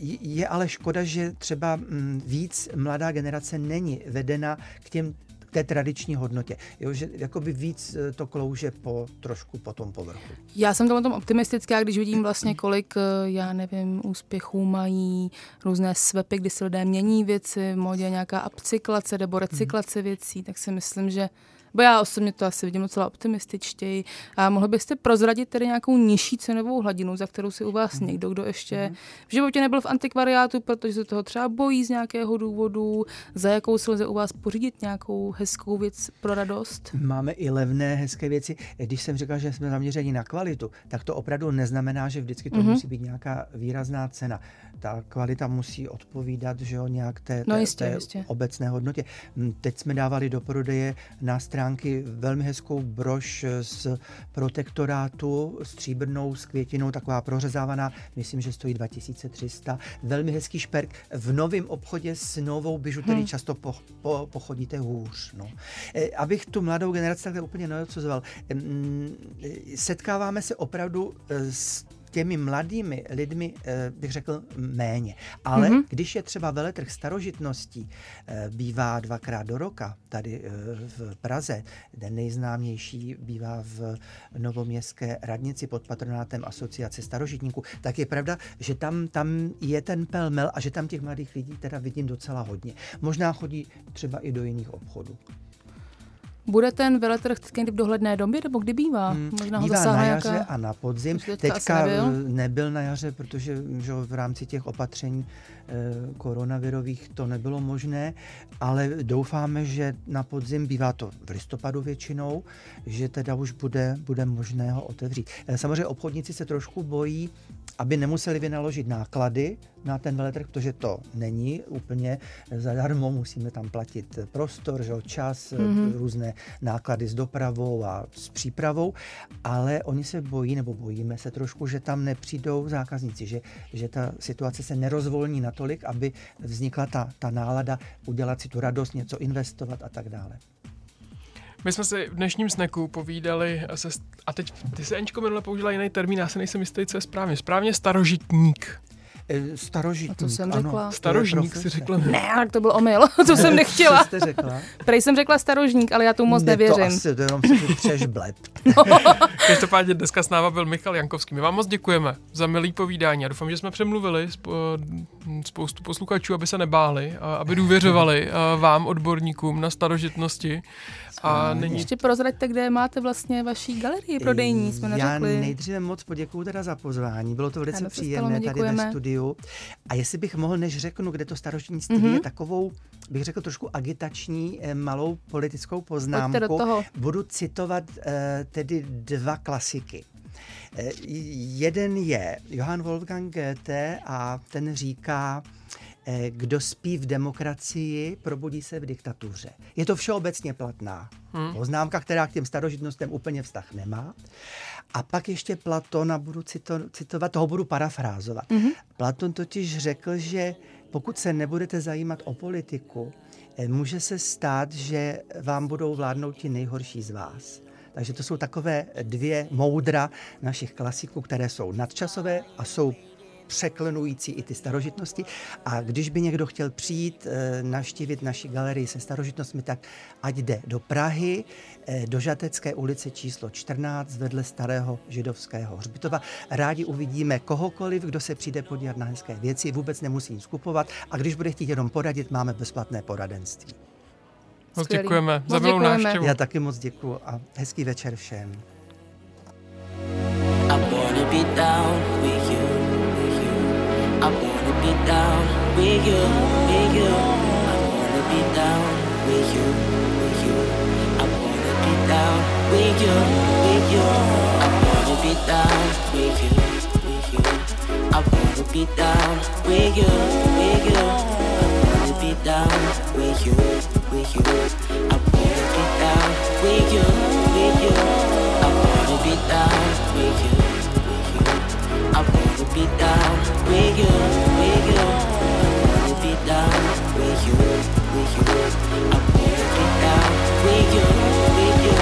Je ale škoda, že třeba víc mladá generace není vedena k těm té tradiční hodnotě. Jo, že jakoby víc eh, to klouže po, trošku po tom povrchu. Já jsem tomu tom optimistická, když vidím vlastně, kolik, eh, já nevím, úspěchů mají různé svepy, kdy si lidé mění věci, v modě nějaká upcyklace nebo recyklace věcí, tak si myslím, že Bo já osobně to asi vidím docela optimističtěji. A mohl byste prozradit tedy nějakou nižší cenovou hladinu, za kterou si u vás někdo, kdo ještě v životě nebyl v antikvariátu, protože se toho třeba bojí z nějakého důvodu, za jakou si lze u vás pořídit nějakou hezkou věc pro radost? Máme i levné, hezké věci. Když jsem říkal, že jsme zaměřeni na kvalitu, tak to opravdu neznamená, že vždycky to Mhm. musí být nějaká výrazná cena. Ta kvalita musí odpovídat, že jo, nějak té, No té, jistě, té jistě. obecné hodnotě. Hm, Teď jsme dávali do prodeje na stránky velmi hezkou brož z protektorátu, stříbrnou s květinou, taková prořezávaná, myslím, že stojí 2300. Velmi hezký šperk v novém obchodě s novou bižuterií, Hmm. často po, po, pochodíte hůř. No. Eh, Abych tu mladou generaci takhle úplně neodsuzoval. Em, eh, Setkáváme se opravdu eh, s těmi mladými lidmi eh, bych řekl méně. Ale mm-hmm. když je třeba veletrh starožitností, eh, bývá dvakrát do roka tady eh, v Praze, ten nejznámější bývá v Novoměstské radnici pod patronátem asociace starožitníků, tak je pravda, že tam, tam je ten pelmel a že tam těch mladých lidí teda vidím docela hodně. Možná chodí třeba i do jiných obchodů. Bude ten veletrh někdy v dohledné době, nebo kdy bývá? Hmm, Možná ho Bývá na jaře nějaká... a na podzim. Teďka Teďka nebyl? nebyl? na jaře, protože že, v rámci těch opatření koronavirových to nebylo možné, ale doufáme, že na podzim bývá to v listopadu většinou, že teda už bude, bude možné ho otevřít. Eh, Samozřejmě obchodníci se trošku bojí, aby nemuseli vynaložit náklady na ten veletrh, protože to není úplně zadarmo, musíme tam platit prostor, že, čas, mm-hmm. různé náklady s dopravou a s přípravou, ale oni se bojí, nebo bojíme se trošku, že tam nepřijdou zákazníci, že, že ta situace se nerozvolní natolik, aby vznikla ta, ta nálada udělat si tu radost, něco investovat a tak dále. My jsme si v dnešním sneku povídali se, a teď ty se Aničko minule použila jiný termín, já se nejsem jistý, co je správně. Správně starožitník. Eh, Starožitník, A to jsem ano, řekla. je Starožník si řekla. Ne, tak to byl omyl, to jsem nechtěla. Co jste řekla? Prej jsem řekla starožník, ale já tomu moc Ne, nevěřím. To asi, to jenom si přeš bleb. Každopádně dneska s náma byl Michal Jankovský. My vám moc děkujeme za milý povídání a doufám, že jsme přemluvili spo- spoustu posluchačů, aby se nebáli, a aby důvěřovali a vám, odborníkům na starožitnosti. A není Ještě prozraďte, kde máte vlastně vaší galerii prodejní, jsme Já neřekli. nejdříve moc poděkuju teda za pozvání, bylo to velice Ano, příjemné tady ve děkujeme. studiu. A jestli bych mohl, než řeknu, kde to starožitnictví mm-hmm. je takovou, bych řekl trošku agitační eh, malou politickou poznámku. Pojďte do toho. Budu citovat eh, tedy dva klasiky. Eh, Jeden je Johann Wolfgang Goethe a ten říká, kdo spí v demokracii, probudí se v diktatuře. Je to všeobecně platná hmm. poznámka, která k těm starožitnostem úplně vztah nemá. A pak ještě Platona budu cito, citovat, toho budu parafrázovat. Mm-hmm. Platon totiž řekl, že pokud se nebudete zajímat o politiku, eh, může se stát, že vám budou vládnout ti nejhorší z vás. Takže to jsou takové dvě moudra našich klasiků, které jsou nadčasové a jsou překlenující i ty starožitnosti. A když by někdo chtěl přijít eh, navštívit naši galerii se starožitnostmi, tak ať jde do Prahy, eh, do Žatecké ulice číslo 14 vedle starého židovského hřbitova. Rádi uvidíme kohokoliv, kdo se přijde podívat na hezké věci, vůbec nemusí nic kupovat a když bude chtít jenom poradit, máme bezplatné poradenství. moc Skvělý. děkujeme Moc za milou návštěvu. Já taky moc děkuji a hezký večer všem. I wanna be down I wanna be down with you, with you. I wanna be down with you, with you. I wanna be down with you, with you. I wanna be down with you, with you. I wanna be down with you, with you. I wanna be down with you, with you. Be down with you, with you. I wanna be down with you, with you. I wanna be down with you, with you.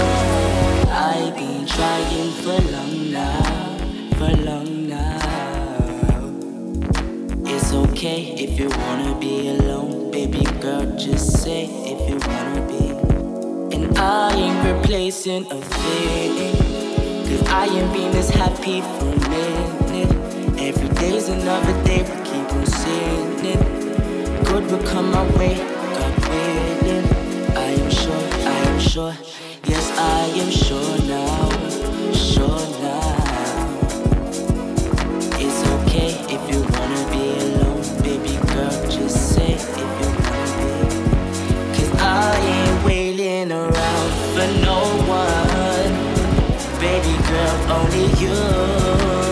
I've been trying for long now, for long now. It's okay if you wanna be alone, baby girl. Just say if you wanna be. And I ain't replacing a thing. Cause I ain't been this happy for minute. Every day's another day, we keep on sinning. Good will come my way, God willing. I am sure, I am sure. Yes, I am sure now, sure now. It's okay if you wanna be alone, baby girl. Just say if you wanna be. Cause I ain't waiting around for no one. Baby girl, only you.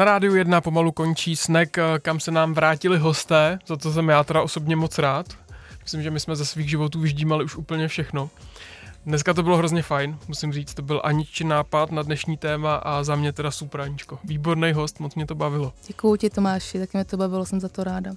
Na rádiu 1 pomalu končí snack, eh, kam se nám vrátili hosté, za to jsem já teda osobně moc rád. Myslím, že my jsme ze svých životů vyždímali už úplně všechno. Dneska to bylo hrozně fajn, musím říct, to byl Aničin nápad na dnešní téma a za mě teda super Aničko. Výborný host, moc mě to bavilo. Děkuji ti Tomáši, taky mě to bavilo, jsem za to ráda.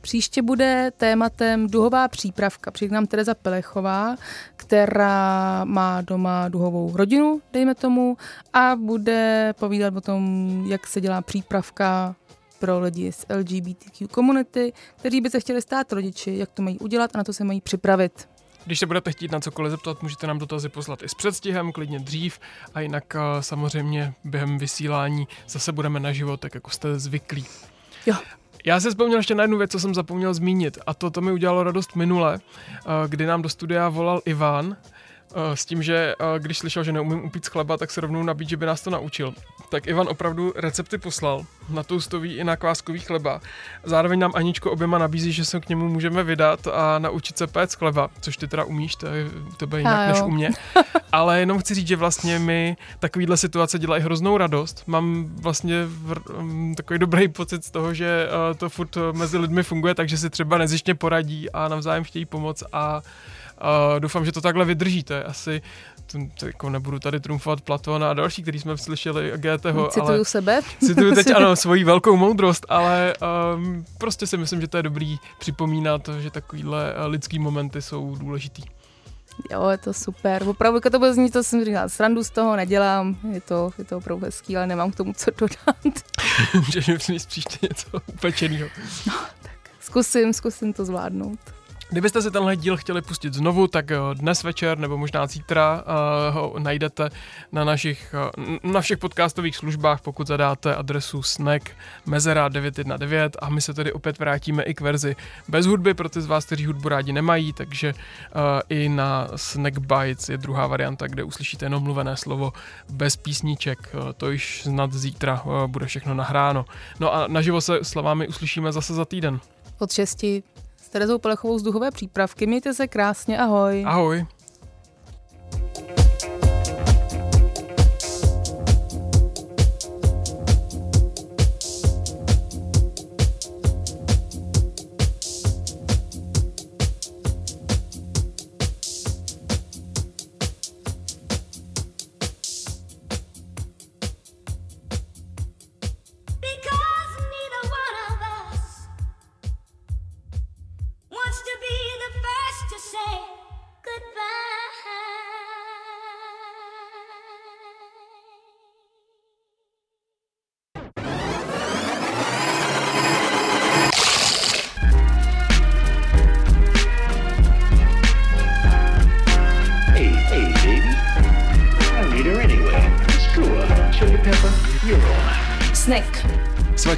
Příště bude tématem duhová přípravka. Přijde nám Tereza Pelechová, která má doma duhovou rodinu, dejme tomu, a bude povídat o tom, jak se dělá přípravka pro lidi z LGBTQ komunity, kteří by se chtěli stát rodiči, jak to mají udělat a na to se mají připravit. Když se budete chtít na cokoliv zeptat, můžete nám dotazy poslat i s předstihem, klidně dřív a jinak eh, samozřejmě během vysílání zase budeme naživo, tak jako jste zvyklí. Jo. Já se vzpomněl ještě na jednu věc, co jsem zapomněl zmínit a to, to mi udělalo radost minule, eh, kdy nám do studia volal Ivan eh, s tím, že když slyšel, že neumím upít z chleba, tak se rovnou nabít, že by nás to naučil. Tak Ivan opravdu recepty poslal na toustový i na kváskový chleba. Zároveň nám Aničko oběma nabízí, že se k němu můžeme vydat a naučit se péct chleba, což ty teda umíš, to je tebe jinak než u mě. Ale jenom chci říct, že vlastně mi takovýhle situace dělají hroznou radost. Mám vlastně v, um, takový dobrý pocit z toho, že uh, to furt mezi lidmi funguje, takže si třeba nezištně poradí a navzájem chtějí pomoct a uh, doufám, že to takhle vydržíte. Asi jako nebudu tady trumfovat Platona a další, který jsme slyšeli GTho, Cituju ale sebe. cituju teď ano svoji velkou moudrost, ale um, prostě si myslím, že to je dobrý připomínat, že takovýhle uh, lidský momenty jsou důležitý. Jo, je to super. Opravdu, jako to bude znít, to jsem říkala, srandu z toho nedělám, je to, je to opravdu hezký, ale nemám k tomu co dodat. Můžeš mi přinést příště něco upečenýho. Zkusím, zkusím to zvládnout. Kdybyste si tenhle díl chtěli pustit znovu, tak eh, dnes večer nebo možná zítra uh, ho najdete na našich, uh, na všech podcastových službách, pokud zadáte adresu snack mezera 919 a my se tedy opět vrátíme i k verzi bez hudby pro ty z vás, kteří hudbu rádi nemají, takže uh, i na Snack Bites je druhá varianta, kde uslyšíte jenom mluvené slovo bez písniček. To již snad zítra bude všechno nahráno. No a naživo se s vámi uslyšíme zase za týden. Od šesti s Terezou Pelechovou z duhové přípravky. Mějte se krásně, ahoj. Ahoj.